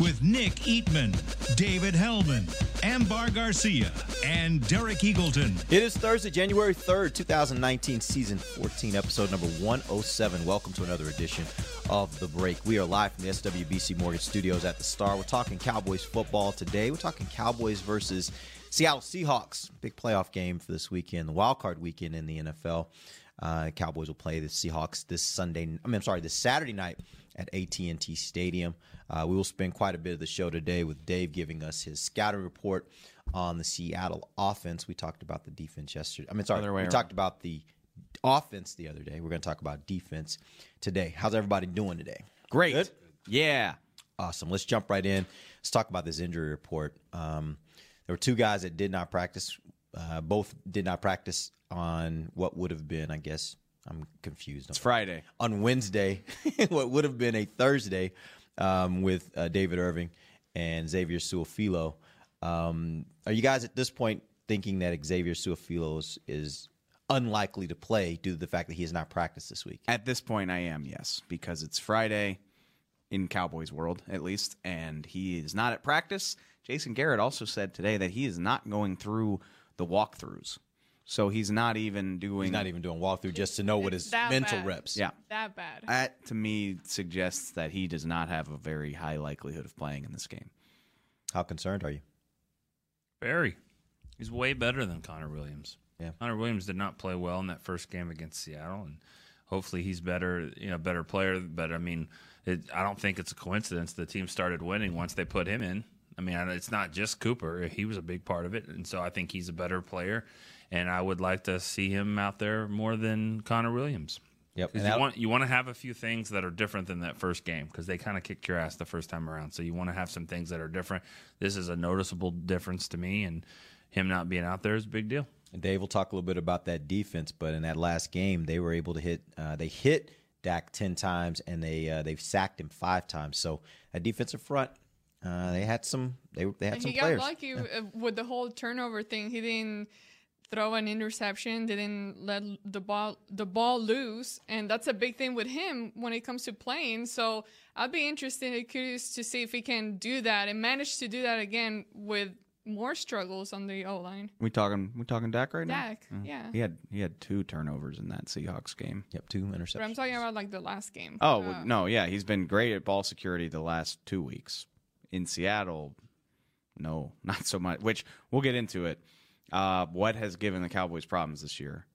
With Nick Eatman, David Helman, Ambar Garcia, and Derek Eagleton. It is Thursday, January 3rd, 2019, season 14, episode number 107. Welcome to another edition of The Break. We are live from the SWBC Mortgage Studios at the Star. We're talking Cowboys football today. We're talking Cowboys versus Seattle Seahawks. Big playoff game for this weekend, the wild card weekend in the NFL. Uh, Cowboys will play the Seahawks this Sunday. I mean, I'm sorry, this Saturday night at AT&T Stadium. Uh, we will spend quite a bit of the show today with Dave giving us his scouting report on the Seattle offense. We talked about the defense yesterday. I mean, sorry, way we around. talked about the offense the other day. We're going to talk about defense today. How's everybody doing today? Great. Good? Yeah. Awesome. Let's jump right in. Let's talk about this injury report. Um, there were two guys that did not practice. Uh, both did not practice on what would have been, I guess. I'm confused. It's Friday. on Wednesday, what would have been a Thursday, um, with uh, David Irving and Xavier Su'a-Filo. Um, are you guys at this point thinking that Xavier Su'a-Filo is, is unlikely to play due to the fact that he has not practiced this week? At this point, I am, yes, because it's Friday in Cowboys world, at least, and he is not at practice. Jason Garrett also said today that he is not going through the walkthroughs. So he's not even doing. He's not even doing walkthrough just to know what his That mental bad. reps. Yeah. That bad. That to me suggests that he does not have a very high likelihood of playing in this game. How concerned are you? Very. He's way better than Connor Williams. Yeah. Connor Williams did not play well in that first game against Seattle, and hopefully he's better, you know, better player. But I mean, it, I don't think it's a coincidence the team started winning once they put him in. I mean, it's not just Cooper; he was a big part of it, and so I think he's a better player. And I would like to see him out there more than Connor Williams. Yep. 'Cause And you want you want to have a few things that are different than that first game because they kind of kicked your ass the first time around. So you want to have some things that are different. This is a noticeable difference to me, and him not being out there is a big deal. And Dave will talk a little bit about that defense, but in that last game, they were able to hit. Uh, they hit Dak ten times, and they uh, they've sacked him five times. So a defensive front, uh, they had some. They they had And some he players. got lucky uh, with the whole turnover thing. He didn't throw an interception, didn't let the ball the ball loose, and that's a big thing with him when it comes to playing. So I'd be interested and curious to see if he can do that and manage to do that again with more struggles on the O line. We talking? We talking Dak right now? Dak, yeah. He had he had two turnovers in that Seahawks game. Yep, two interceptions. But I'm talking about like the last game. Oh Uh, no, yeah, he's been great at ball security the last two weeks. In Seattle, no, not so much. Which we'll get into it. Uh, what has given the Cowboys problems this year?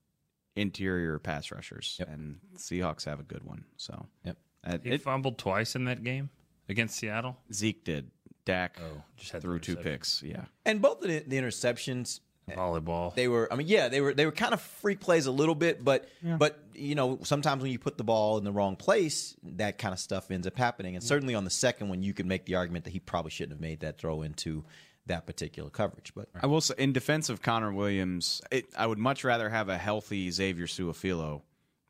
Interior pass rushers, Yep. and Seahawks have a good one. So Yep. Uh, He it- fumbled twice in that game against Seattle. Zeke did. Dak Oh, just had the threw two picks. Yeah, And both of the, the interceptions, Volleyball. they were. I mean, yeah, they were. They were kind of freak plays a little bit, but but you know, sometimes when you put the ball in the wrong place, that kind of stuff ends up happening. And certainly on the second one, you could make the argument that he probably shouldn't have made that throw into that particular coverage. But I will say in defense of Connor Williams, it, I would much rather have a healthy Xavier Su'a-Filo,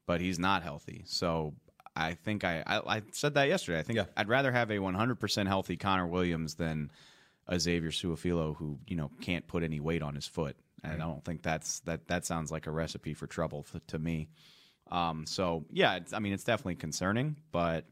but he's not healthy. So I think I, I, I said that yesterday. I think Yeah. I'd rather have a 100% healthy Connor Williams than a Xavier Su'a-Filo who you know can't put any weight on his foot. And I don't think that's that. That sounds like a recipe for trouble to me. Um, so yeah, it's, I mean it's definitely concerning, but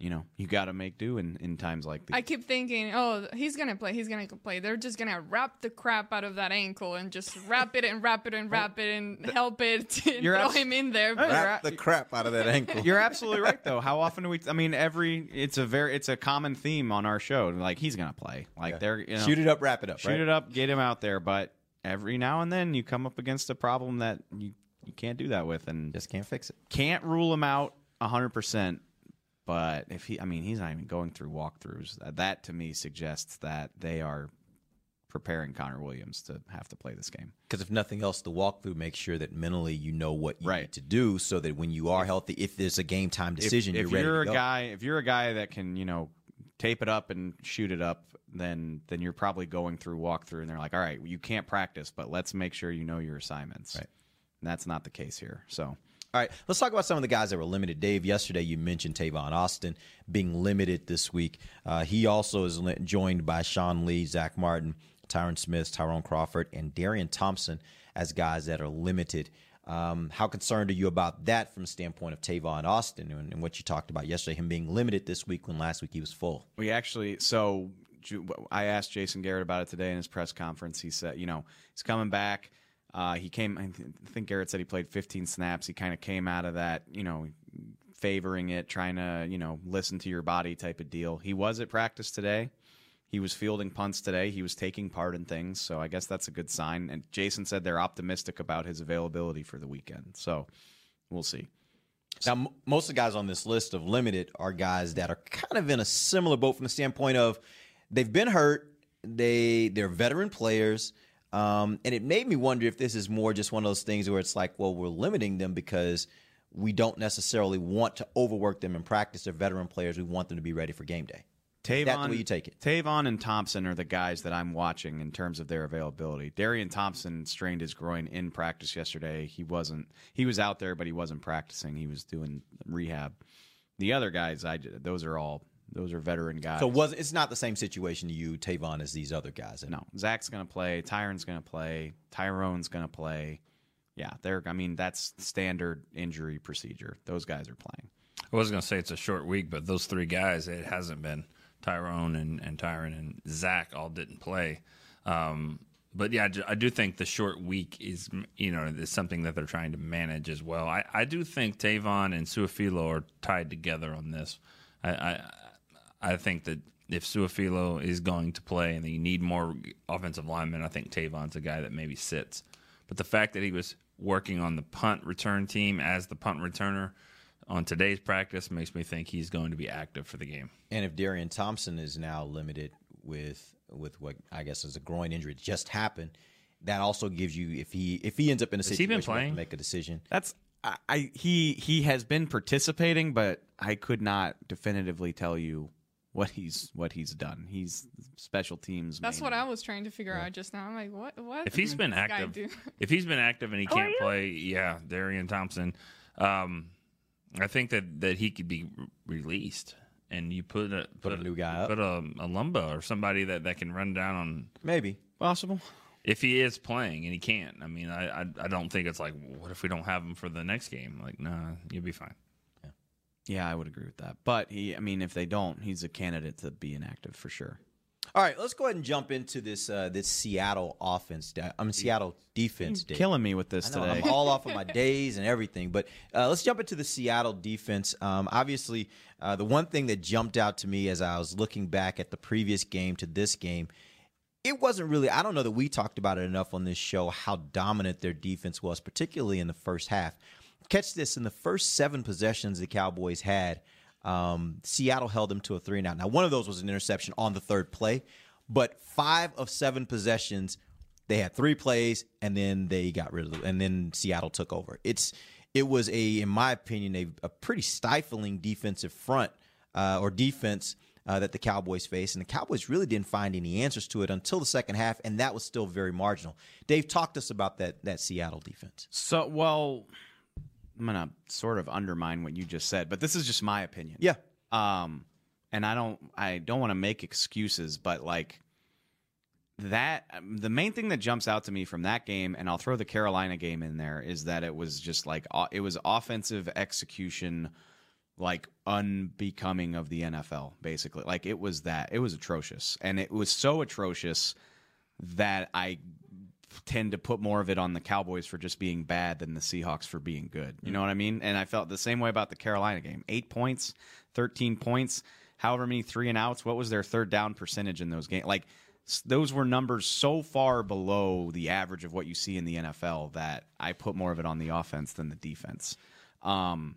you know you got to make do in, in times like these. I keep thinking, oh, he's gonna play. He's gonna play. They're just gonna wrap the crap out of that ankle and just wrap it and wrap it and wrap it and help it and You're throw abs- him in there. But wrap the crap out of that ankle. You're absolutely right, though. How often do we? I mean, every it's a very it's a common theme on our show. Like he's gonna play. Like they're you know, Shoot it up, wrap it up. shoot right? it up, get him out there. But every now and then you come up against a problem that you you can't do that with, and Just can't fix it. can't rule him out hundred percent. But if he, I mean, he's not even going through walkthroughs. That, to me suggests that they are preparing Connor Williams to have to play this game. Because if nothing else, the walkthrough makes sure that mentally you know what you Right. need to do, so that when you are healthy, if there's a game time decision, if, you're if ready you're to a go. guy if you're a guy that can you know tape it up and shoot it up then then you're probably going through walkthrough and they're like all right you can't practice but let's make sure you know your assignments Right. and that's not the case here so All right, let's talk about some of the guys that were limited. Dave, yesterday you mentioned Tavon Austin being limited this week. Uh, he also is joined by Sean Lee, Zack Martin, Tyron Smith, Tyrone Crawford, and Darian Thompson as guys that are limited. Um, how concerned are you about that from standpoint of Tavon Austin and, and what you talked about yesterday, him being limited this week when last week he was full? We actually, so I asked Jason Garrett about it today in his press conference. He said, you know, he's coming back. Uh, he came, I th- think Garrett said he played 15 snaps. He kind of came out of that, you know, favoring it, trying to, you know, listen to your body type of deal. He was at practice today. He was fielding punts today. He was taking part in things. So I guess that's a good sign. And Jason said they're optimistic about his availability for the weekend. So we'll see. Now, most of the guys on this list of limited are guys that are kind of in a similar boat from the standpoint of they've been hurt, they they're veteran players, um, and it made me wonder if this is more just one of those things where it's like, well, we're limiting them because we don't necessarily want to overwork them in practice. They're veteran players; we want them to be ready for game day. Tavon, that the way you take it? Tavon and Thompson are the guys that I'm watching in terms of their availability. Darian Thompson strained his groin in practice yesterday. He wasn't. He was out there, but he wasn't practicing. He was doing rehab. The other guys, I those are all those are veteran guys. So, was it's not the same situation to you, Tavon, as these other guys? no, Zack's gonna play. Tyron's gonna play. Tyrone's gonna play. Yeah, they're. I mean, that's standard injury procedure. Those guys are playing. I was going to say it's a short week, but those three guys, it hasn't been Tyrone and, and Tyron and Zack all didn't play. Um, but yeah, I do- think the short week is you know is something that they're trying to manage as well. I, I do think Tavon and Su'a-Filo are tied together on this. I, I I think that if Su'a-Filo is going to play and you need more offensive linemen, I think Tavon's a guy that maybe sits. But the fact that he was working on the punt return team as the punt returner on today's practice makes me think he's going to be active for the game. And if Darian Thompson is now limited with with what I guess is a groin injury that just happened, that also gives you if he if he ends up in a he situation he has playing? to make a decision. That's I, I he he has been participating, but I could not definitively tell you what he's what he's done. He's special teams. That's main- what I was trying to figure out just now. I'm like, what? What? If he's been does this guy active, if he's been active and he can't play, yeah, Darian Thompson. Um, I think that, that he could be re- released, and you put a Put a new guy up. put a, a Lumba or somebody that, that can run down on Maybe. possible. if he is playing and he can't. I mean, I, I I don't think it's like what if we don't have him for the next game? Like, nah, you'll be fine. Yeah, I would agree with that. But he, I mean, if they don't, he's a candidate to be inactive for sure. All right, let's go ahead and jump into this uh, this Seattle offense. I mean Seattle defense. Killing me with this I know, today. I'm all off of my days and everything. But uh, let's jump into the Seattle defense. Um, obviously, uh, the one thing that jumped out to me as I was looking back at the previous game to this game, it wasn't really, I don't know that we talked about it enough on this show how dominant their defense was, particularly in the first half. Catch this in the first seven possessions the Cowboys had. Um, Seattle held them to a three and out. Now, one of those was an interception on the third play, but five of seven possessions, they had three plays, and then they got rid of it, and then Seattle took over. It's it was a, in my opinion, a, a pretty stifling defensive front uh, or defense uh, that the Cowboys faced, and the Cowboys really didn't find any answers to it until the second half, and that was still very marginal. Dave, talked to us about that that Seattle defense. So, well, I'm gonna sort of undermine what you just said, but this is just my opinion. Yeah. Um, and I don't, I don't want to make excuses, but like that, the main thing that jumps out to me from that game, and I'll throw the Carolina game in there, is that it was just like it was offensive execution, like unbecoming of the NFL. Basically, like it was that it was atrocious, and it was so atrocious that I tend to put more of it on the Cowboys for just being bad than the Seahawks for being good. You know what I mean? And I felt the same way about the Carolina game. Eight points, 13 points, however many three and outs. What was their third down percentage in those games? Like, those were numbers so far below the average of what you see in the NFL that I put more of it on the offense than the defense. Um,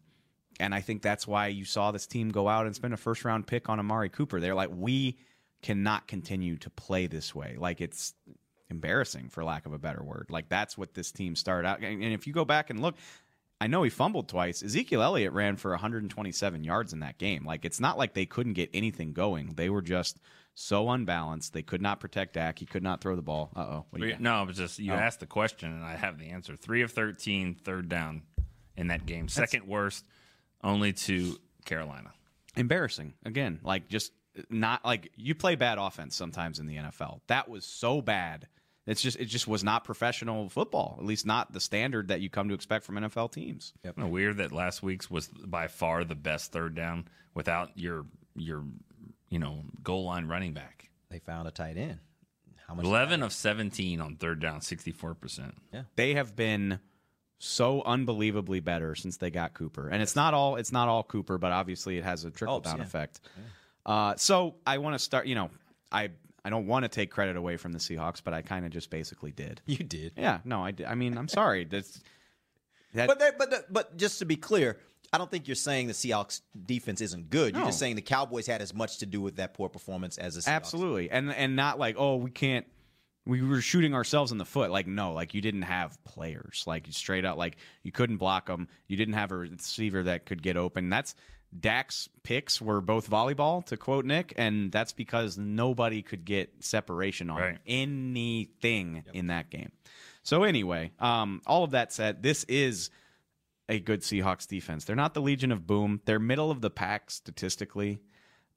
and I think that's why you saw this team go out and spend a first round pick on Amari Cooper. They're like, we cannot continue to play this way. Like it's embarrassing for lack of a better word. Like that's what this team started out. And if you go back and look, I know he fumbled twice. Ezekiel Elliott ran for 127 yards in that game. Like it's not like they couldn't get anything going. They were just so unbalanced. They could not protect Dak. He could not throw the ball. Uh oh. No, it was just you asked the question and I have the answer. Three of 13, third down in that game. Second worst, only to Carolina. embarrassing again like just not like you play bad offense sometimes in the NFL that was so bad it's just it just was not professional football at least not the standard that you come to expect from NFL teams Isn't it weird that last week's was by far the best third down without your your you know goal line running back. They found a tight end. How much? Eleven of seventeen on third down, sixty four percent. Yeah, they have been so unbelievably better since they got Cooper and it's not all it's not all Cooper but obviously it has a trickle down yeah. effect uh, so I want to start you know I I don't want to take credit away from the Seahawks but I kind of just basically did You did. yeah no I did I mean I'm sorry that's that, But they, but but just to be clear, I don't think you're saying the Seahawks defense isn't good. You're No. just saying the Cowboys had as much to do with that poor performance as the Seahawks. Absolutely, and and not like oh we can't. We were shooting ourselves in the foot. Like no, like you didn't have players. Like straight out, like you couldn't block them. You didn't have a receiver that could get open. That's Dak's picks were both volleyball, to quote Nick, and that's because nobody could get separation on Right. anything in that game. So anyway, um, all of that said, this is a good Seahawks defense. They're not the Legion of Boom. They're middle of the pack statistically,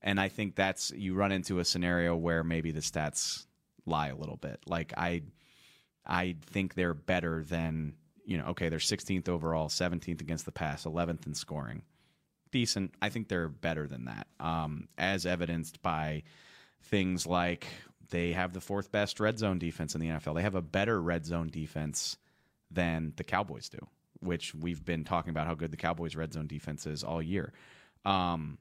and I think that's you run into a scenario where maybe the stats lie a little bit. Like I, I think they're better than you know. Okay, they're 16th overall, 17th against the pass, 11th in scoring. Decent. I think they're better than that, um, as evidenced by things like they have the fourth best red zone defense in the NFL. They have a better red zone defense than the Cowboys do, which we've been talking about how good the Cowboys red zone defense is all year. Um,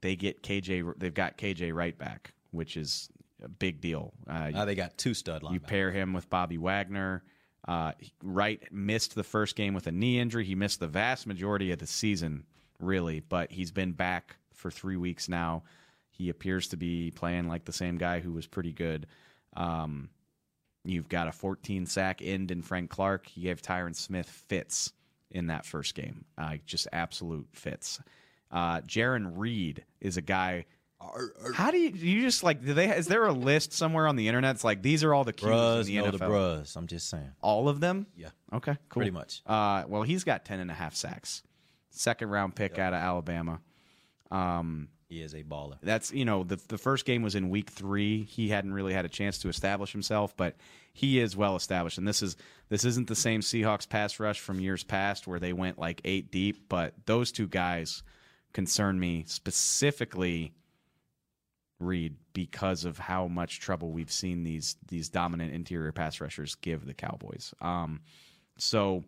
they get KJ. They've got KJ right back, which is a big deal. Uh, Now they got two stud linebackers. you pair him with Bobby Wagner. Uh, Wright missed the first game with a knee injury. He missed the vast majority of the season, really, but he's been back for three weeks now. He appears to be playing like the same guy who was pretty good. Um, you've got a 14 sack end in Frank Clark. He gave Tyron Smith fits in that first game, uh, just absolute fits. Uh, Jarran Reed is a guy. How do you do you just like do they is there a list somewhere on the internet? It's like these are all the cues Bruhs, in the NFL. the bruhs. I'm just saying. All of them? Yeah. Okay, cool. Pretty much. Uh, well, he's got 10 and a half sacks. Second round pick out of Alabama. Um, He is a baller. that's you know the the first game was in week three. He hadn't really had a chance to establish himself, but he is well established. And this is this isn't the same Seahawks pass rush from years past where they went like eight deep. But those two guys concern me specifically. Reed because of how much trouble we've seen these these dominant interior pass rushers give the Cowboys. Um, so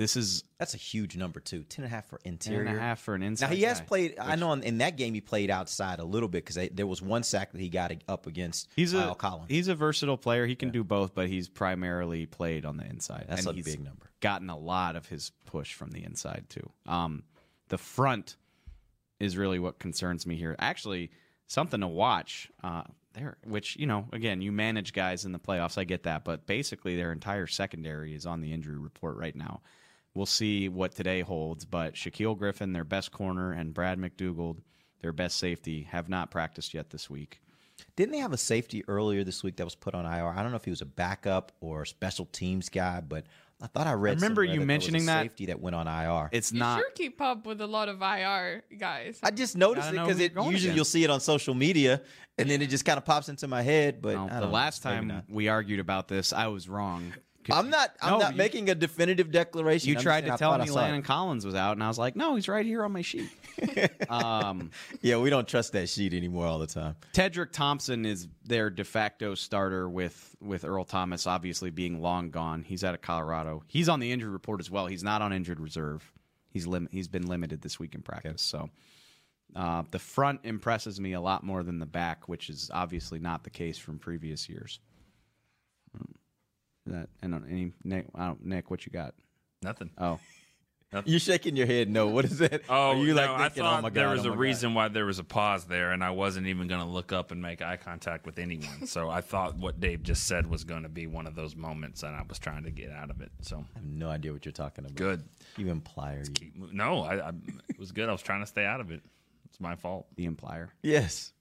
this is That's a huge number too. Ten and a half for ten interior. and a half for an inside. Now he has guy. played. I know in, in that game he played outside a little bit because there was one sack that he got up against He's a Collins. he's a versatile player. He can do both, but he's primarily played on the inside. That's and a he's big number. Gotten a lot of his push from the inside too. Um, the front is really what concerns me here. Actually, something to watch. Uh, there, which you know, again, you manage guys in the playoffs. I get that, but basically, their entire secondary is on the injury report right now. We'll see what today holds, but Shaquill Griffin, their best corner, and Brad McDougald, their best safety, have not practiced yet this week. Didn't they have a safety earlier this week that was put on IR? I don't know if he was a backup or a special teams guy, but I thought I read. remember you that there was a mentioning that. safety that went on IR. It's You not. sure keep up with a lot of IR guys. I just noticed Gotta it because it usually against. you'll see it on social media, and then it just kind of pops into my head. But No, I the don't know, last maybe time we argued about this, I was wrong. I'm not. I'm No, not you- making a definitive declaration. You I'm tried to tell me. Landon Collins was out, and I was like, no, he's right here on my sheet. um, Yeah, we don't trust that sheet anymore all the time. Tedric Thompson is their de facto starter with with Earl Thomas obviously being long gone. He's out of Colorado. He's on the injured report as well. He's not on injured reserve. He's lim- he's been limited this week in practice. So uh, the front impresses me a lot more than the back, which is obviously not the case from previous years. Hmm. That and on any Nick, I don't, Nick, what you got? Nothing. Oh, You're shaking your head. No, what is it? Oh, Are you like no, I thinking, oh thought oh my god, there was oh a my God. reason why there was a pause there, and I wasn't even going to look up and make eye contact with anyone. so I thought what Dave just said was going to be one of those moments, and I was trying to get out of it. So I have no idea what you're talking about. good. You implier. You. Keep No, I, I, it was good. I was trying to stay out of it. It's my fault. the implier. Yes.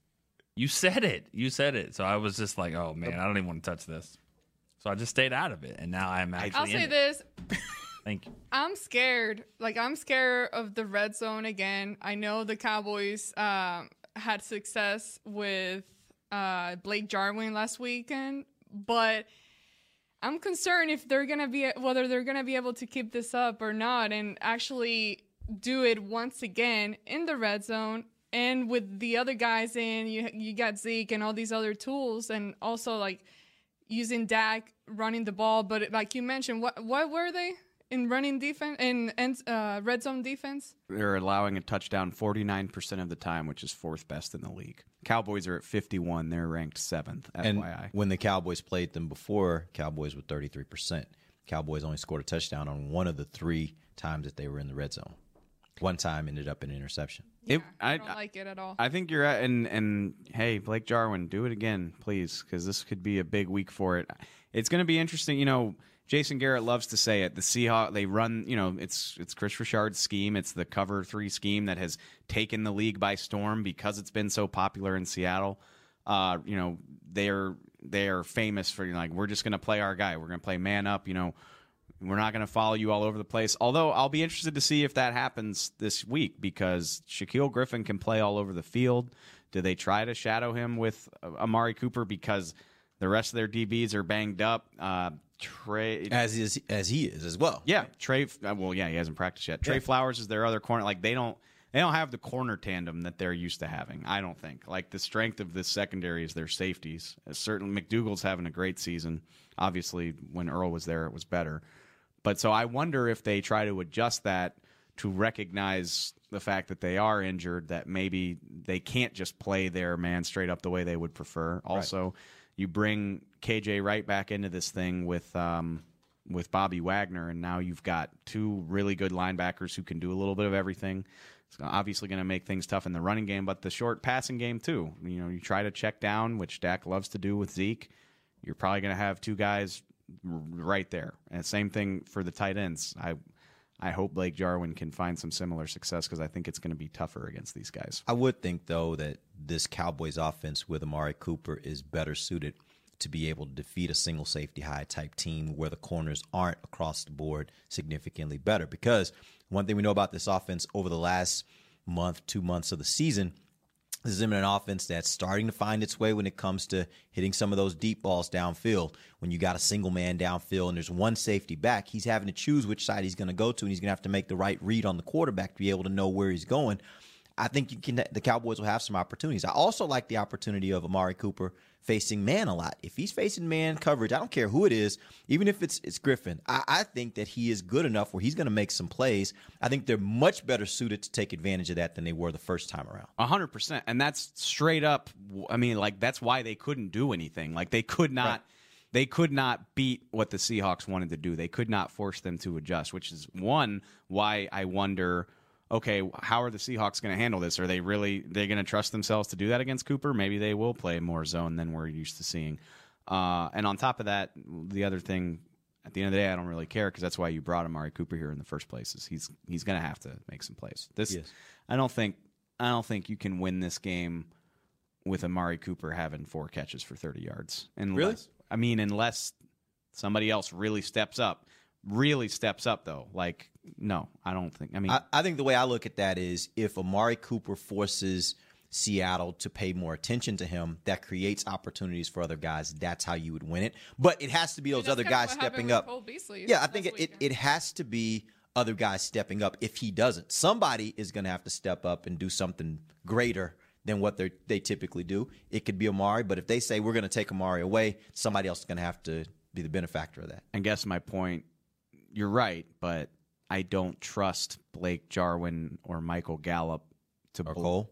You said it. You said it. So I was just like, oh man, I don't even want to touch this. So I just stayed out of it, and now I'm actually. I'll say this: Thank you. I'm scared. Like I'm scared of the red zone again. I know the Cowboys um, had success with uh, Blake Jarwin last weekend, but I'm concerned if they're gonna be whether they're gonna be able to keep this up or not, and actually do it once again in the red zone and with the other guys in. You you got Zeke and all these other tools, and also like using Dak running the ball. But like you mentioned, what what were they in running defense in in uh, red zone defense? They're allowing a touchdown 49% of the time, which is fourth best in the league. Cowboys are at 51. They're ranked seventh, And FYI. when the Cowboys played them before, Cowboys were 33%. Cowboys only scored a touchdown on one of the three times that they were in the red zone. One time ended up in an interception. It- I I- don't like it at all. I think you're at, and and hey, Blake Jarwin, do it again, please, because this could be a big week for it. It's going to be interesting. You know, Jason Garrett loves to say it. The Seahawks they run. You know, it's it's Kris Richard's scheme. It's the cover three scheme that has taken the league by storm because it's been so popular in Seattle. Uh, you know, they're they are famous for you know, like we're just going to play our guy. We're going to play man up. You know, we're not going to follow you all over the place. Although I'll be interested to see if that happens this week because Shaquill Griffin can play all over the field. Do they try to shadow him with uh, Amari Cooper because the rest of their DBs are banged up? Uh, Tre, As is as he is as well. yeah, Tre. uh, Well, yeah, he hasn't practiced yet. Tre Yeah. Flowers is their other corner. Like they don't, they don't have the corner tandem that they're used to having. I don't think. Like the strength of this secondary is their safeties. Certainly, McDougald's having a great season. Obviously, when Earl was there, it was better. But so I wonder if they try to adjust that to recognize the fact that they are injured, that maybe they can't just play their man straight up the way they would prefer. Also, you bring KJ right back into this thing with um, with Bobby Wagner, and now you've got two really good linebackers who can do a little bit of everything. It's obviously going to make things tough in the running game, but the short passing game too. You know, you try to check down, which Dak loves to do with Zeke. You're probably going to have two guys right there, and same thing for the tight ends. I I hope Blake Jarwin can find some similar success because I think it's going to be tougher against these guys. I would think though that this Cowboys offense with Amari Cooper is better suited to be able to defeat a single safety high type team where the corners aren't across the board significantly better. Because one thing we know about this offense over the last month, two months of the season, this is him in an offense that's starting to find its way when it comes to hitting some of those deep balls downfield. When you got a single man downfield and there's one safety back, he's having to choose which side he's going to go to, and he's going to have to make the right read on the quarterback to be able to know where he's going. I think you can. The Cowboys will have some opportunities. I also like the opportunity of Amari Cooper facing man a lot. If he's facing man coverage, I don't care who it is, even if it's it's Griffin. I, I think that he is good enough where he's going to make some plays. I think they're much better suited to take advantage of that than they were the first time around. A hundred percent, and that's straight up. I mean, like that's why they couldn't do anything. Like they could not, they could not beat what the Seahawks wanted to do. They could not force them to adjust, which is one why I wonder. Okay, how are the Seahawks going to handle this? Are they really they going to trust themselves to do that against Cooper? Maybe they will play more zone than we're used to seeing. Uh, and on top of that, the other thing at the end of the day, I don't really care because that's why you brought Amari Cooper here in the first place. Is he's he's going to have to make some plays. This Yes. I don't think I don't think you can win this game with Amari Cooper having four catches for 30 yards. Unless, Really? I mean, unless somebody else really steps up. Really steps up though. Like no, I don't think. I mean, I, I think the way I look at that is if Amari Cooper forces Seattle to pay more attention to him, that creates opportunities for other guys. That's how you would win it. But it has to be those other guys stepping up. Cole Beasley Yeah, I think it, it, it has to be other guys stepping up. If he doesn't, somebody is going to have to step up and do something greater than what they they typically do. It could be Amari, but if they say we're going to take Amari away, somebody else is going to have to be the benefactor of that. I guess my point. You're right, but I don't trust Blake Jarwin or Michael Gallup to Or bl- Cole.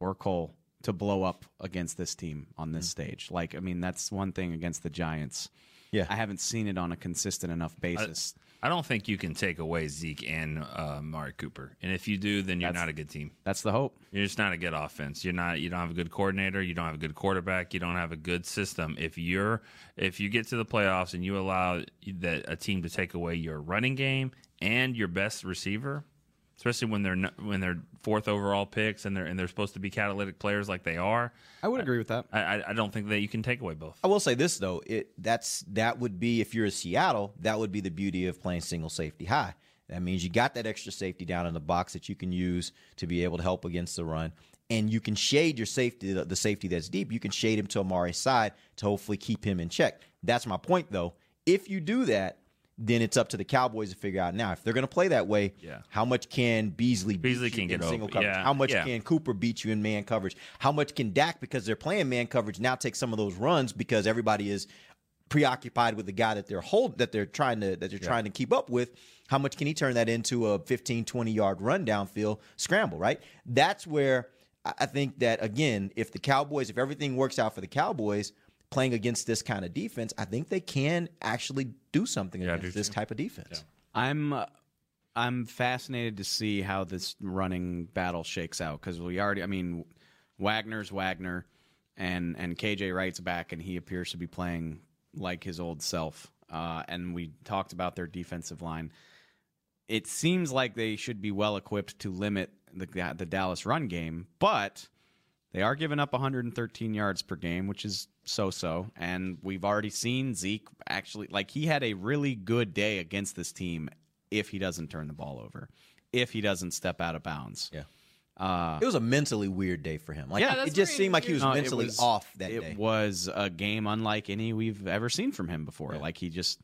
or Cole to blow up against this team on this stage. Like, I mean, that's one thing against the Giants. Yeah. I haven't seen it on a consistent enough basis. I don't think you can take away Zeke and uh, Amari Cooper, and if you do, then you're That's- not a good team. that's the hope. You're just not a good offense. You're not. You don't have a good coordinator. You don't have a good quarterback. You don't have a good system. If you're, if you get to the playoffs and you allow that a team to take away your running game and your best receiver, especially when they're n- when they're fourth overall picks and they're and they're supposed to be catalytic players like they are. I would agree with that. I I, I don't think that you can take away both. I will say this though, it that's that would be if you're a Seattle, that would be the beauty of playing single safety high. That means you got that extra safety down in the box that you can use to be able to help against the run. And you can shade your safety, the, the safety that's deep. You can shade him to Amari's side to hopefully keep him in check. That's my point, though. If you do that, then it's up to the Cowboys to figure out now if they're going to play that way. Yeah. How much can Beasley Beasley beat you can in get single over- coverage? yeah, How much yeah. can Cooper beat you in man coverage? How much can Dak because they're playing man coverage now take some of those runs because everybody is preoccupied with the guy that they're hold that they're trying to that they're trying to keep up with how much can he turn that into a 15 20 yard run downfield scramble right that's where i think that again if the cowboys if everything works out for the cowboys playing against this kind of defense i think they can actually do something Yeah, against do this too. type of defense I'm uh, I'm fascinated to see how this running battle shakes out because we already I mean Wagner's Wagner and and KJ Wright's back and he appears to be playing like his old self. Uh, and we talked about their defensive line. It seems like they should be well equipped to limit the the Dallas run game, but they are giving up 113 yards per game, which is so so. And we've already seen Zeke actually, like, he had a really good day against this team if he doesn't turn the ball over, if he doesn't step out of bounds. yeah Uh, it was a mentally weird day for him like Yeah, it just seemed like he was no, mentally was- off that it day It was a game unlike any we've ever seen from him before. Like he just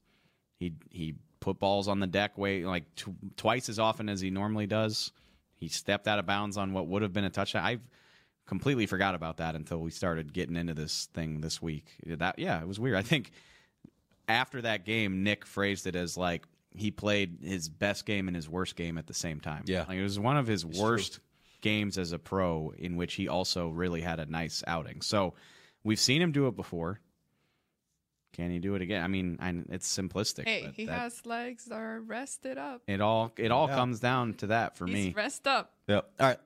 he he put balls on the deck way like tw- twice as often as he normally does. He stepped out of bounds on what would have been a touchdown. I completely forgot about that until we started getting into this thing this week. That yeah, it was weird. I think after that game, Nick phrased it as like he played his best game and his worst game at the same time. Yeah. like it was one of his worst games as a pro in which he also really had a nice outing. So we've seen him do it before. Can he do it again? I mean, I, it's simplistic. Hey, but he that- has legs that are rested up. it all. It all comes down to that for He's me. rest up. yeah all right look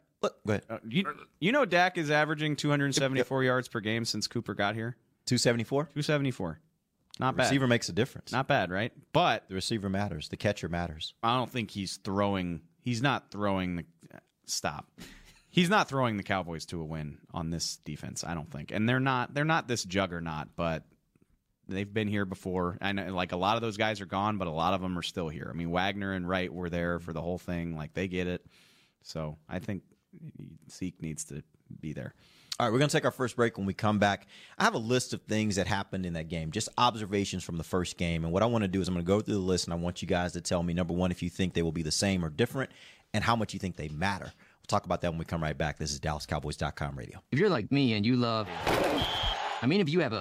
go ahead Uh, you, you know, Dak is averaging 274 yards per game since Cooper got here. 274 274, not bad. receiver makes a difference Not bad, right? But the receiver matters the catcher matters I don't think he's throwing. He's not throwing the. Stop. He's not throwing the Cowboys to a win on this defense. I don't think, and they're not. They're not this juggernaut, but they've been here before. I know, like a lot of those guys are gone, but a lot of them are still here. I mean, Wagner and Wright were there for the whole thing. Like they get it. So I think Zeke needs to be there. All right, we're going to take our first break. When we come back, I have a list of things that happened in that game, just observations from the first game. And what I want to do is I'm going to go through the list and I want you guys to tell me, number one, if you think they will be the same or different, and how much you think they matter. We'll talk about that when we come right back. This is DallasCowboys.com radio. If you're like me and you love. I mean, if you have a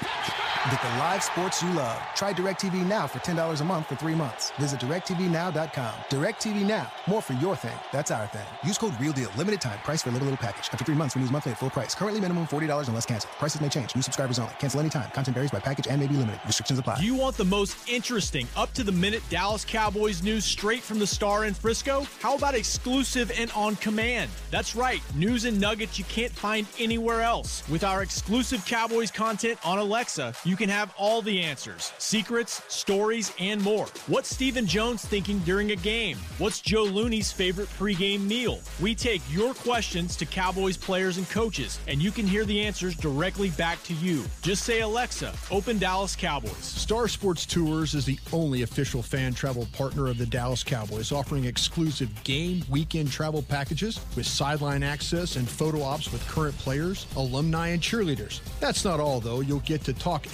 Get the live sports you love. Try DirecTV Now for $10 a month for three months. Visit DirecTVNow.com. DirecTV Now. More for your thing. That's our thing. Use code REALDEAL. Limited time. Price for little, little package. After three months, renews monthly at full price. Currently minimum $40 unless canceled. Prices may change. New subscribers only. Cancel anytime. Content varies by package and may be limited. Restrictions apply. You want the most interesting, up to the minute Dallas Cowboys news straight from the star in Frisco? How about exclusive and on command? That's right, news and nuggets you can't find anywhere else. With our exclusive Cowboys content on Alexa, you can have all the answers secrets, stories, and more. What's Stephen Jones thinking during a game? What's Joe Looney's favorite pregame meal? We take your questions to Cowboys players and coaches, and you can hear the answers directly back to you. Just say, Alexa, open Dallas Cowboys. Star Sports Tours is the only official fan travel partner of the Dallas Cowboys, offering exclusive game weekend travel packages with sideline access and photo ops with current players, alumni, and cheerleaders. That's not all, though. You'll get to talk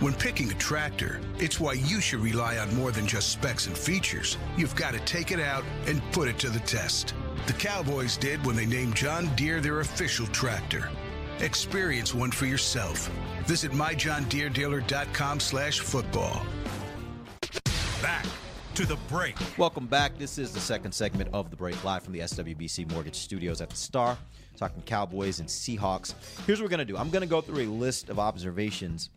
When picking a tractor, it's why you should rely on more than just specs and features. You've got to take it out and put it to the test. The Cowboys did when they named John Deere their official tractor. Experience one for yourself. Visit myjohndeerdealer.com slash football. Back to the break. Welcome back. This is the second segment of the break live from the SWBC Mortgage Studios at the Star, talking Cowboys and Seahawks. Here's what we're going to do I'm going to go through a list of observations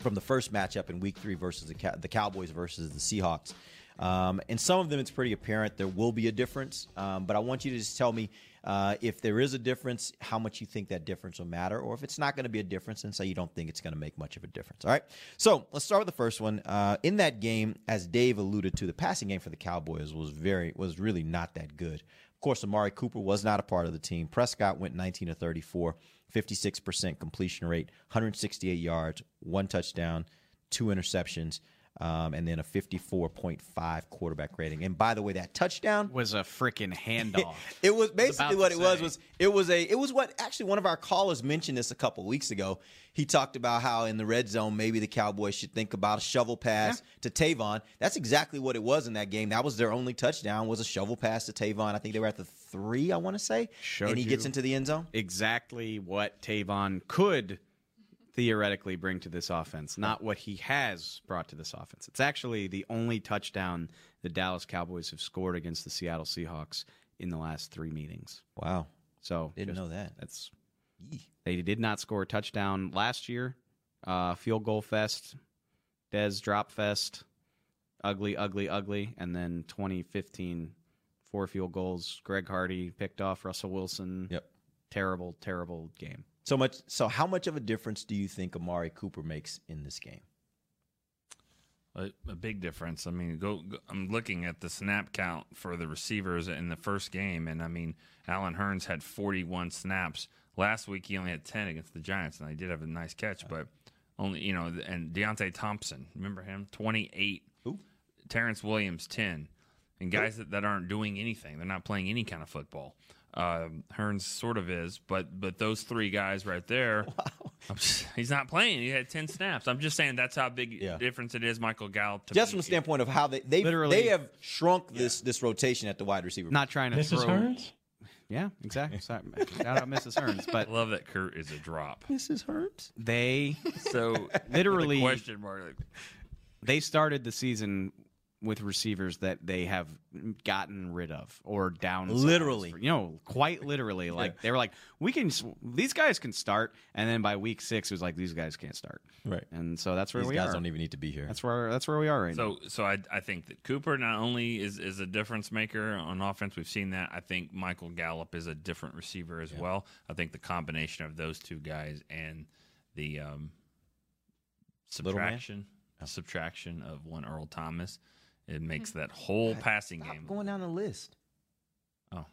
from the first matchup in week three versus the, the Cowboys versus the Seahawks. Um, and some of them, it's pretty apparent there will be a difference. Um, but I want you to just tell me uh, if there is a difference, how much you think that difference will matter, or if it's not going to be a difference, and say you don't think it's going to make much of a difference. All right. So let's start with the first one. Uh, in that game, as Dave alluded to, the passing game for the Cowboys was very was really not that good. Of course, Amari Cooper was not a part of the team. Prescott went 19 to 34, 56% completion rate, 168 yards, one touchdown, two interceptions, um, and then a 54.5 quarterback rating. And by the way, that touchdown was a freaking handoff. it was basically what it was was it was a it was what actually one of our callers mentioned this a couple weeks ago. He talked about how in the red zone maybe the Cowboys should think about a shovel pass to Tavon. That's exactly what it was in that game. That was their only touchdown was a shovel pass to Tavon. I think they were at the three, I want to say. Showed and he gets into the end zone. Exactly what Tavon could theoretically bring to this offense, not what he has brought to this offense. It's actually the only touchdown the Dallas Cowboys have scored against the Seattle Seahawks in the last three meetings. Wow. So Didn't just- know that. That's they did not score a touchdown last year. Uh, field goal fest, Dez drop fest, ugly, ugly, ugly, and then 2015 four field goals. Greg Hardy picked off Russell Wilson. Yep. Terrible, terrible game. So much so how much of a difference do you think Amari Cooper makes in this game? A, a big difference. I mean, go, go. I'm looking at the snap count for the receivers in the first game, and I mean, Allen Hurns had 41 snaps last week. He only had 10 against the Giants, and he did have a nice catch, but only you know. And Deonte Thompson, remember him? 28. Who? Terrance Williams, 10. And guys that, that aren't doing anything, they're not playing any kind of football. Um, Hurns sort of is, but but those three guys right there, I'm just- he's not playing. He had 10 snaps. I'm just saying that's how big Yeah. difference it is. Michael Gallup. To Just me. from the standpoint of how they they Literally- they have shrunk this this rotation at the wide receiver. Not trying to Mrs. throw. Hurns? Yeah, exactly. Sorry, Shout out Mrs. Hurns, but I love that Kurt is a drop. Mrs. Hurns. they So Literally- question mark. Like, they started the season with receivers that they have gotten rid of or down Literally. you know quite literally like they were like we can these guys can start and then by week six it was like these guys can't start Right. and so that's where These we guys are don't even need to be here. that's where that's where we are right now so so I I think that Cooper not only is is a difference maker on offense. We've seen that. I think Michael Gallup is a different receiver as well. I think the combination of those two guys and the um, Little man? subtraction subtraction of one Earl Thomas, it makes hmm. that whole passing Stop game. going down the list. Oh,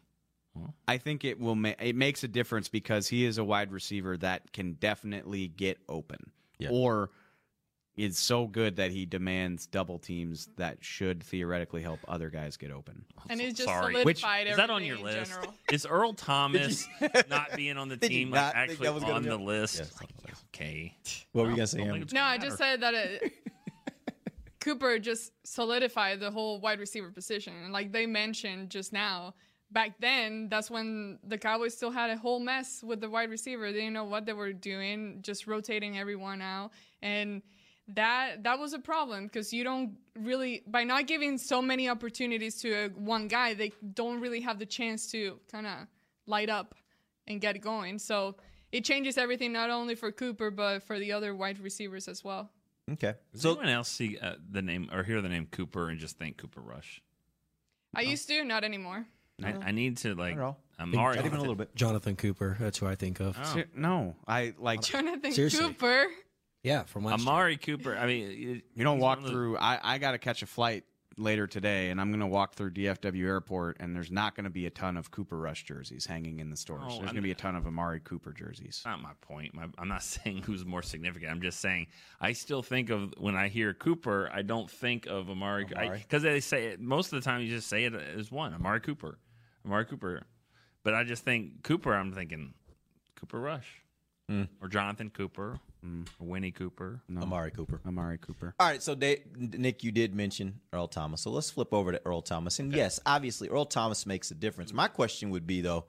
well, I think it will ma- it makes a difference because he is a wide receiver that can definitely get open Yeah. or is so good that he demands double teams that should theoretically help other guys get open. Oh, and it's just sorry. solidified Is that on your list? general. Is Earl Thomas not being on the team like actually that was gonna on the list? Yes. Like, okay. What were you Well, gonna say, don't Ambar? think it's No, I just said that it, Cooper just solidified the whole wide receiver position. And like they mentioned just now, back then, that's when the Cowboys still had a whole mess with the wide receiver. They didn't know what they were doing, just rotating everyone out. And that that was a problem because you don't really by not giving so many opportunities to a, one guy, they don't really have the chance to kind of light up and get going. So it changes everything not only for Cooper but for the other wide receivers as well. Okay. Does So anyone else see uh, the name or hear the name Cooper and just think Cooper Rush? I used to, not anymore. I, I need to like. at. I'm Think already not even a little bit. Jonathan Cooper. That's who I think of. Oh. Ser- No, I like Jonathan Seriously. Cooper. Yeah, from last year. Amari Cooper. I mean, you don't walk one of the- through. I I got to catch a flight later today, and I'm going to walk through DFW Airport, and there's not going to be a ton of Cooper Rush jerseys hanging in the stores. Oh, there's going to be a ton of Amari Cooper jerseys. Not my point. My, I'm not saying who's more significant. I'm just saying I still think of when I hear Cooper, I don't think of Amari Amari. because they say it, most of the time you just say it as one Amari Cooper, Amari Cooper. But I just think Cooper. I'm thinking Cooper Rush Mm. or Jonathan Cooper, or Winnie Cooper, Amari Cooper. Amari Cooper. All right, so Dave, Nick, you did mention Earl Thomas, so let's flip over to Earl Thomas. And yes, obviously, Earl Thomas makes a difference. My question would be though,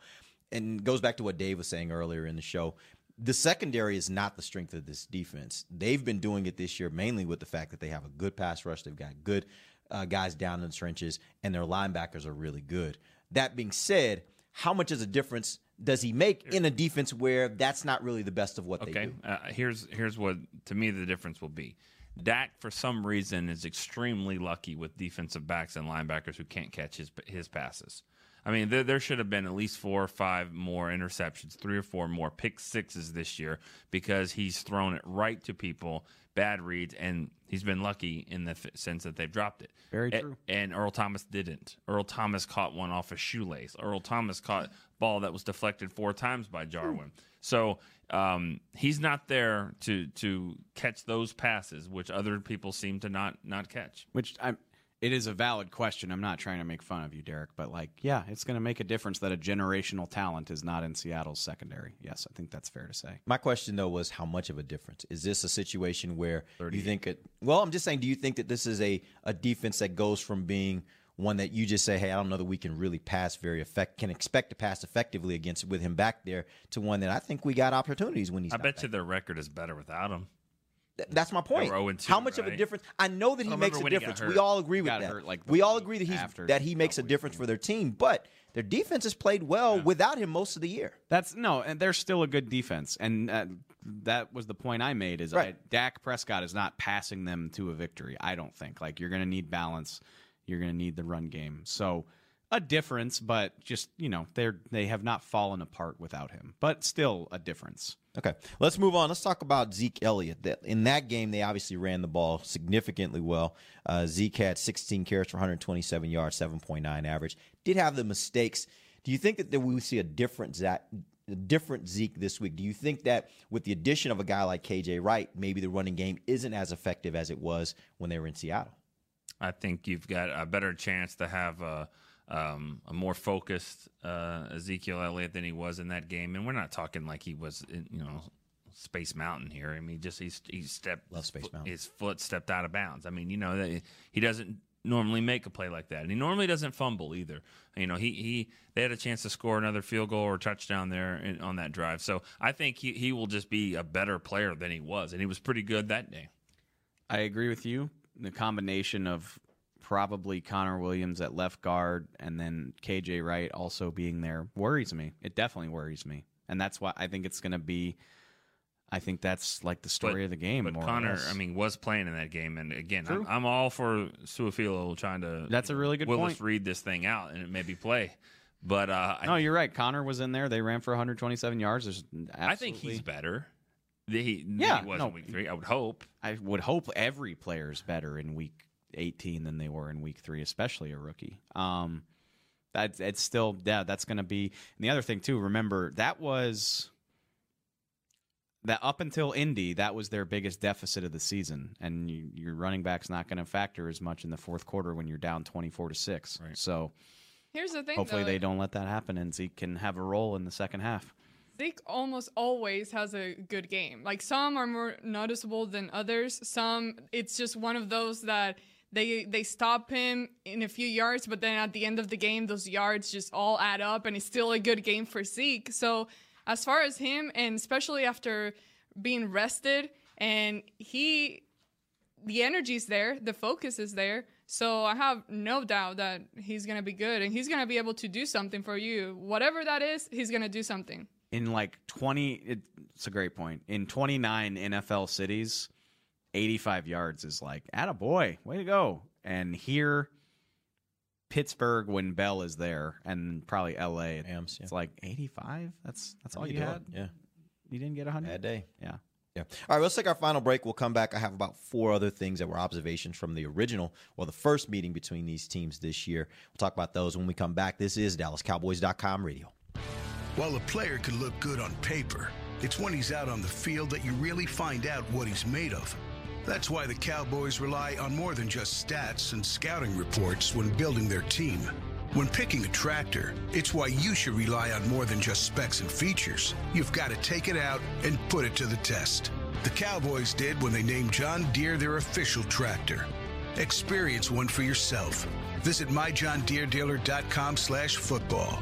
and goes back to what Dave was saying earlier in the show. The secondary is not the strength of this defense. They've been doing it this year mainly with the fact that they have a good pass rush. They've got good uh, guys down in the trenches, and their linebackers are really good. That being said, how much is a difference does he make in a defense where that's not really the best of what they Okay, do? uh, here's here's what to me the difference will be. Dak, for some reason, is extremely lucky with defensive backs and linebackers who can't catch his his passes. I mean, there, there should have been at least four or five more interceptions, three or four more pick sixes this year because he's thrown it right to people, bad reads, and he's been lucky in the f- sense that they've dropped it. Very A- true. and Earl Thomas didn't. Earl Thomas caught one off a shoelace. Earl Thomas caught ball that was deflected four times by Jarwin. So um, he's not there to to catch those passes, which other people seem to not not catch. Which I'm. It is a valid question. I'm not trying to make fun of you, Derek, but like, yeah, it's going to make a difference that a generational talent is not in Seattle's secondary. Yes, I think that's fair to say. My question though was how much of a difference is this a situation where you think it? Well, I'm just saying, do you think that this is a a defense that goes from being one that you just say, hey, I don't know that we can really pass very effect, can expect to pass effectively against with him back there, to one that I think we got opportunities when he's. I not bet back you their record is better without him. Th- That's my point. They were 0-2, How much of a difference? I know that he makes a when he got difference. hurt. We all agree with that. hurt, like, we all agree that he's that he makes a difference for their team, but their defense has played well without him most of the year. That's no, and they're still a good defense, and uh, that was the point I made. Is Right. I, Dak Prescott is not passing them to a victory. I don't think. Like you're going to need balance. You're going to need the run game. So a difference, but just you know they're they have not fallen apart without him, but still a difference. Okay, let's move on. Let's talk about Zeke Elliott. That in that game, they obviously ran the ball significantly well. Uh, Zeke had 16 carries for 127 yards, 7.9 average. Did have the mistakes. Do you think that, that we will see a different Zach, a different Zeke this week? Do you think that with the addition of a guy like KJ Wright, maybe the running game isn't as effective as it was when they were in Seattle? I think you've got a better chance to have a, um, a more focused uh, Ezekiel Elliott than he was in that game. And we're not talking like he was, in, you know, Space Mountain here. I mean, just he's he stepped Love Space Mountain. His foot stepped out of bounds. I mean, you know, that he doesn't normally make a play like that, and he normally doesn't fumble either. You know, he he they had a chance to score another field goal or touchdown there in, on that drive. So I think he he will just be a better player than he was, and he was pretty good that day. I agree with you. The combination of probably Connor Williams at left guard and then KJ Wright also being there worries me. It definitely worries me. And that's why I think it's going to be I think that's like the story But- of the game But Connor. I mean, was playing in that game, and again, I'm, I'm all for Su'a-Filo trying to. That's a really good Willis point. read this thing out and maybe play, but uh, I, No, you're right. Connor was in there. They ran for 127 yards. There's I think he's better. He, Yeah, he was no. in week three. I would hope. I would hope every player's better in week 18 than they were in week three, especially a rookie. Um, that it's still yeah, that's going to be. And the other thing too, remember that was that up until Indy, that was their biggest deficit of the season, and you, your running back's not going to factor as much in the fourth quarter when you're down 24 to six. So Here's the thing, hopefully though. they don't let that happen, and Zeke can have a role in the second half. Zeke almost always has a good game. Like some are more noticeable than others. Some it's just one of those that they they stop him in a few yards, but then at the end of the game, those yards just all add up, and it's still a good game for Zeke. So as far as him, and especially after being rested, and he the energy's there, the focus is there. So I have no doubt that he's gonna be good, and he's gonna be able to do something for you. Whatever that is, he's gonna do something. in like 20 it's a great point in 29 nfl cities 85 yards is like at a boy way to go and here pittsburgh when bell is there and probably la it- Rams, yeah. it's like 85 that's that's all you you had Yeah. you didn't get 100 Bad day. yeah Yeah. All right, let's take our final break. We'll come back. I have about four other things that were observations from the original or the first meeting between these teams this year. We'll talk about those when we come back. This is DallasCowboys.com radio. While a player can look good on paper, it's when he's out on the field that you really find out what he's made of. That's why the Cowboys rely on more than just stats and scouting reports when building their team. When picking a tractor, it's why you should rely on more than just specs and features. You've got to take it out and put it to the test. The Cowboys did when they named John Deere their official tractor. Experience one for yourself. Visit myjohndeeredealer.com slash football.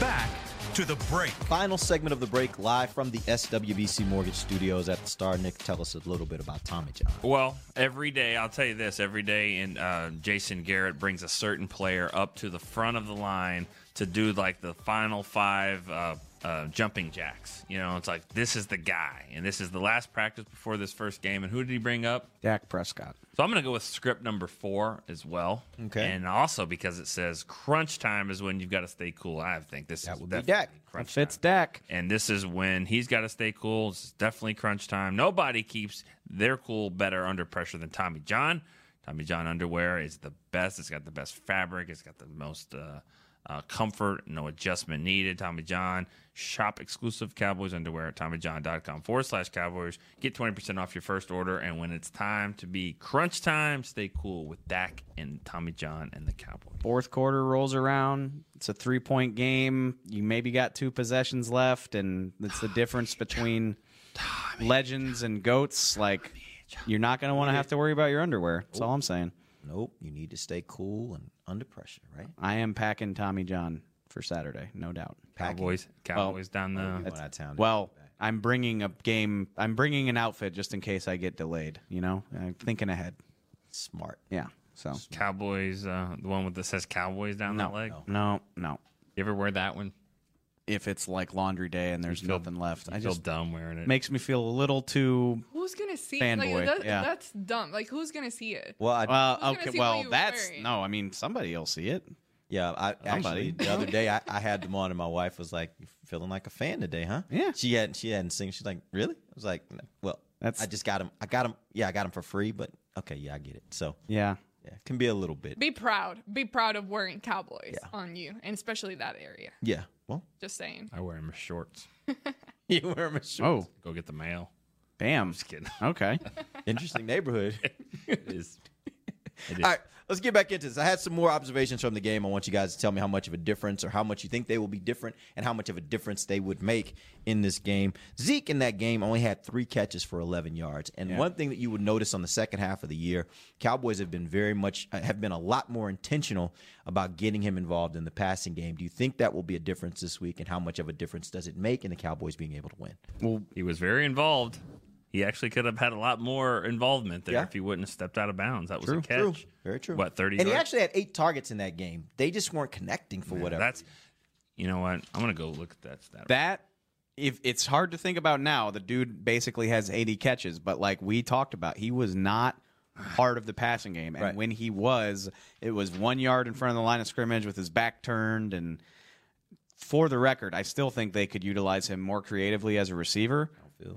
Back to the break. Final segment of the break, live from the SWBC Mortgage Studios at the Star. Nick, tell us a little bit about Tommy John. Well, every day, I'll tell you this every day, and uh, Jason Garrett brings a certain player up to the front of the line to do like the final five uh, uh, jumping jacks. You know, it's like this is the guy, and this is the last practice before this first game. And who did he bring up? Dak Prescott. So I'm going to go with script number four as well. Okay. And also because it says crunch time is when you've got to stay cool. I think this That is would be Dak. crunch Fits time. Dak. And this is when he's got to stay cool. It's definitely crunch time. Nobody keeps their cool better under pressure than Tommy John. Tommy John underwear is the best. It's got the best fabric. It's got the most uh, uh, comfort. No adjustment needed. Tommy John. Shop exclusive Cowboys underwear at TommyJohn.com forward slash Cowboys. Get 20% off your first order. And when it's time to be crunch time, stay cool with Dak and Tommy John and the Cowboys. Fourth quarter rolls around. It's a three point game. You maybe got two possessions left, and it's the difference between legends and goats. Like, you're not going to want to have to worry about your underwear. That's all I'm saying. Nope, you need to stay cool and under pressure, right? I am packing Tommy John for Saturday, no doubt. Cowboys, Cowboys down the. Going out of town. Well, I'm bringing a game. I'm bringing an outfit just in case I get delayed. You know, I'm thinking ahead. Smart. Yeah. So Cowboys, uh, the one with that says Cowboys down no, that leg. no, no. You ever wear that one? If it's like laundry day and there's feel- nothing left, you I feel just dumb wearing it. makes me feel a little too. Who's gonna see? Fanboy, Like, that, yeah. That's dumb. Like, who's gonna see it? Well, I, Well, gonna okay. see what Well, you're that's wearing? no. I mean, somebody will see it. yeah, I Somebody. actually the other day I, I had them on, and my wife was like, "You feeling like a fan today, huh?" Yeah. She hadn't she hadn't seen. She's like, "Really?" I was like, "Well, That's- I just got them. I got them. Yeah, I got them for free, but okay, yeah, I get it. So Yeah. yeah, it can be a little bit. Be proud. Be proud of wearing Cowboys Yeah. on you, and especially that area. Yeah. Well, Just saying. I wear them as shorts. you wear them. Oh. shorts. Oh, Go get the mail. Bam. Just kidding. Okay. Interesting neighborhood. it is. It is. All right, let's get back into this. I had some more observations from the game. I want you guys to tell me how much of a difference or how much you think they will be different and how much of a difference they would make in this game. Zeke in that game only had three catches for 11 yards. And Yeah. one thing that you would notice on the second half of the year, Cowboys have been very much uh, have been a lot more intentional about getting him involved in the passing game. Do you think that will be a difference this week and how much of a difference does it make in the Cowboys being able to win? Well, he was very involved. He actually could have had a lot more involvement there Yeah. if he wouldn't have stepped out of bounds. That was True, a catch. true. Very true. What thirty? And he actually had eight targets in that game. They just weren't connecting for whatever. That's. You know what? I'm gonna go look at that stat. That if it's hard to think about now, the dude basically has 80 catches, but like we talked about, he was not part of the passing game. And Right. when he was, it was one yard in front of the line of scrimmage with his back turned. And for the record, I still think they could utilize him more creatively as a receiver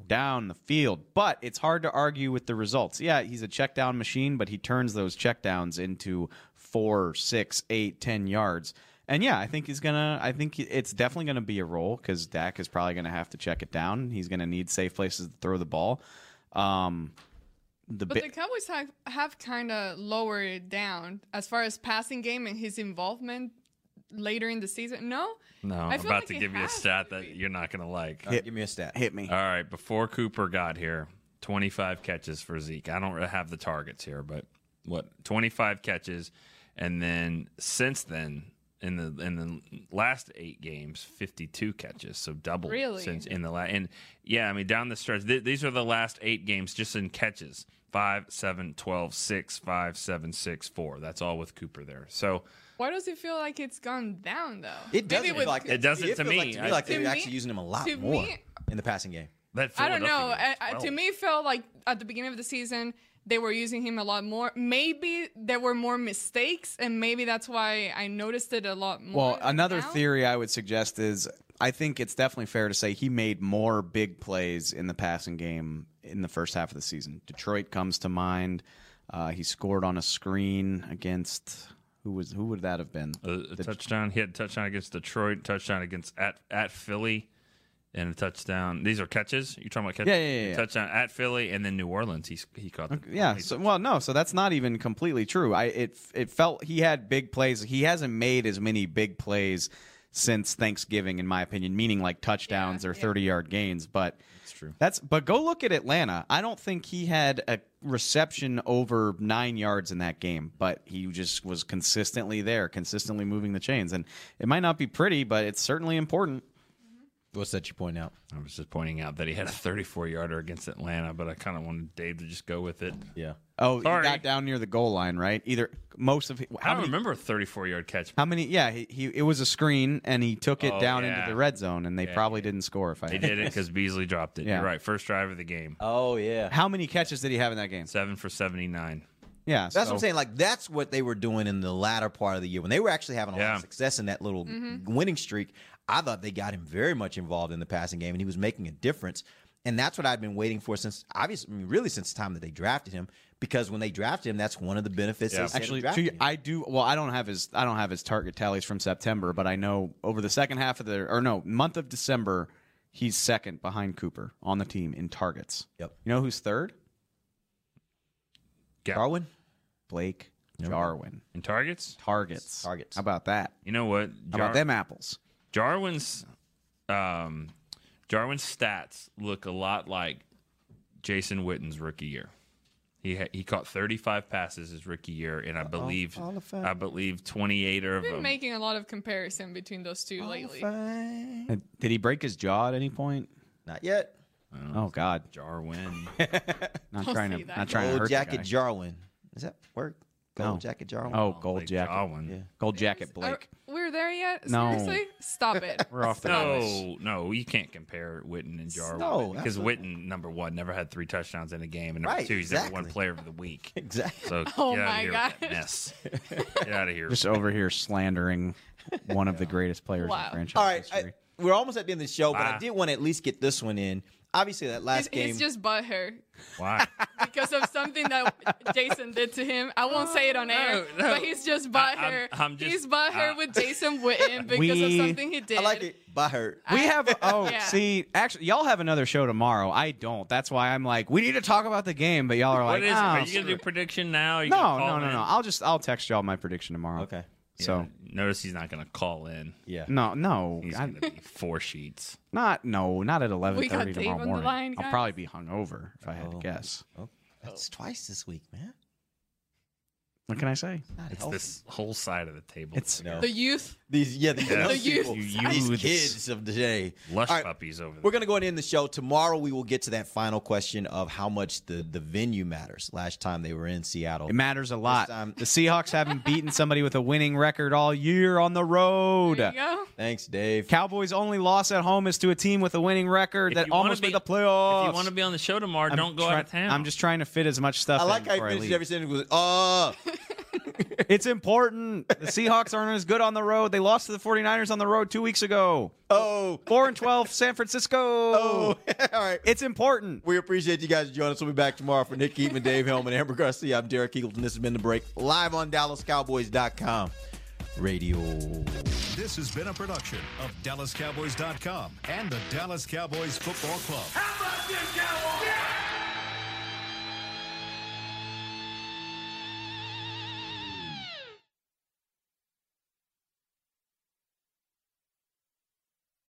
down the field. But it's hard to argue with the results. Yeah, he's a check down machine, but he turns those check downs into four, six, eight, ten yards. And yeah, I think he's gonna. I think it's definitely gonna be a role because Dak is probably gonna have to check it down. He's gonna need safe places to throw the ball. Um, the But bi- the Cowboys have, have kind of lowered it down as far as passing game and his involvement later in the season. No, No, I I'm about like to give you a has stat that you're not going to like. All right, give me a stat. Hit me. All right, before Cooper got here, 25 catches for Zeke. I don't really have the targets here, but what 25 catches, and then since then in the in the last eight games, 52 catches, so double Really? since in the last. And yeah, I mean down the stretch, th- these are the last eight games just in catches. 5, 7, 12, 6, 5, 7, 6, 4. That's all with Cooper there. So Why does it feel like it's gone down though? It doesn't Maybe feel like It doesn't it to me. Like, to me I- like To they're me- actually using him a lot to more me- in the passing game. that I don't know. Philadelphia game, I, I, to 12. me, it felt like at the beginning of the season they were using him a lot more. Maybe there were more mistakes, and maybe that's why I noticed it a lot more. Well, another now. theory I would suggest is I think it's definitely fair to say he made more big plays in the passing game in the first half of the season. Detroit comes to mind. Uh, he scored on a screen against who was who would that have been? a, a touchdown. He had a touchdown against Detroit, touchdown against at at Philly, and a touchdown. These are catches. You talking about catches? Yeah, yeah, yeah, yeah. Touchdown at Philly and then New Orleans. He he caught. The, Yeah. So, well, no. So that's not even completely true. I it it felt he had big plays. He hasn't made as many big plays since Thanksgiving, in my opinion. Meaning like touchdowns or thirty yard gains. But That's true. That's but go look at Atlanta. I don't think he had a reception over nine yards in that game, but he just was consistently there, consistently moving the chains. And it might not be pretty, but it's certainly important. What's that you point out? I was just pointing out that he had a 34 yarder against Atlanta, but I kind of wanted Dave to just go with it. Yeah. Oh, Sorry. he got down near the goal line, right? Either most of I how don't many, remember a 34 yard catch. how many? Yeah, he, he it was a screen and he took it Oh, down yeah. into the red zone, and they Yeah, probably didn't score. If I They did it because Beasley dropped it. Yeah. You're right. First drive of the game. Oh yeah. How many catches did he have in that game? Seven for 79. Yeah, That's so- what I'm saying. Like that's what they were doing in the latter part of the year when they were actually having a lot of success in that little Mm-hmm. winning streak. I thought they got him very much involved in the passing game, and he was making a difference. And that's what I've been waiting for since, obviously, I mean, really since the time that they drafted him. Because when they drafted him, that's one of the benefits. Yeah. They said of Actually, drafting to- him. I do. Well, I don't have his. I don't have his target tallies from September, but I know over the second half of the or no month of December, he's second behind Cooper on the team in targets. Yep. You know who's third? Darwin. Blake Jarwin. In targets? Targets. Targets. How about that? You know what? How about them apples? Jarwin's um, Jarwin's stats look a lot like Jason Witten's rookie year. He ha- he caught 35 passes his rookie year, and I believe all the fun. I believe 28 of I've been them. making a lot of comparison between those two lately. Uh, Did he break his jaw at any point? Not yet. Oh God, Jarwin. not Don't trying to not trying to hurt jacket the guy. Jarwin. Does that work? Gold No. jacket Jarwin. Oh, oh, gold Blake jacket. Jarwin. Yeah. Gold jacket Are, Blake. we're there yet? No. Seriously? Stop it. We're off the No, no, you can't compare Witten and Jarwin No, because. Witten, number one, never had three touchdowns in a game, and number Right, two, he's never exactly. won Player of the Week. Exactly. So Oh get out my of here gosh. with that mess. Get out of here. Just over here slandering one of the greatest players Wow. in franchise All right, history. I, we're almost at the end of the show, but I did want to at least get this one in. obviously that last he's, game. he's just butthurt Why? because of something that Jason did to him. I won't say it on air, No, no. but he's just I- I'm- I'm just- he's butthurt uh, with Jason Witten because We- of something he did. I like it. Butthurt. We have oh Yeah. see actually y'all have another show tomorrow. I don't. That's why I'm like we need to talk about the game, but y'all are like what is? "Ah, are you gonna do prediction now? Are you no gonna no no no. I'll just I'll text y'all my prediction tomorrow. Okay. So notice he's not gonna call in. Yeah. no no He's gonna be four sheets. not no not at eleven We got thirty tomorrow morning. line, I'll probably be hungover if I had to Oh. guess. Oh, that's twice this week, man. What can I say? Not It's healthy. this whole side of the table. It's No. the youth. These yeah, these, Yeah. The youth. You these kids of today. lush All right, puppies over there. We're gonna go ahead and end the show tomorrow. We will get to that final question of how much the the venue matters. Last time they were in Seattle, It matters a lot. time- The Seahawks haven't beaten somebody with a winning record all year on the road. There you go. Thanks, Dave. Cowboys' only loss at home is to a team with a winning record If that almost be- made the playoffs. If you want to be on the show tomorrow, I'm don't go try- out of town. I'm just trying to fit as much stuff I like in how he before I finishes every sentence with "uh." It's important. The Seahawks aren't as good on the road. They lost to the 49ers on the road two weeks ago. Oh, 4 and 12, San Francisco. oh. All right. It's important. We appreciate you guys joining us. We'll be back tomorrow for Nick Eatman, Dave Helman, Ambar Garcia. I'm Derek Eagleton. This has been The Break, live on DallasCowboys.com radio. This has been a production of DallasCowboys.com and the Dallas Cowboys Football Club. How about this, Cowboys?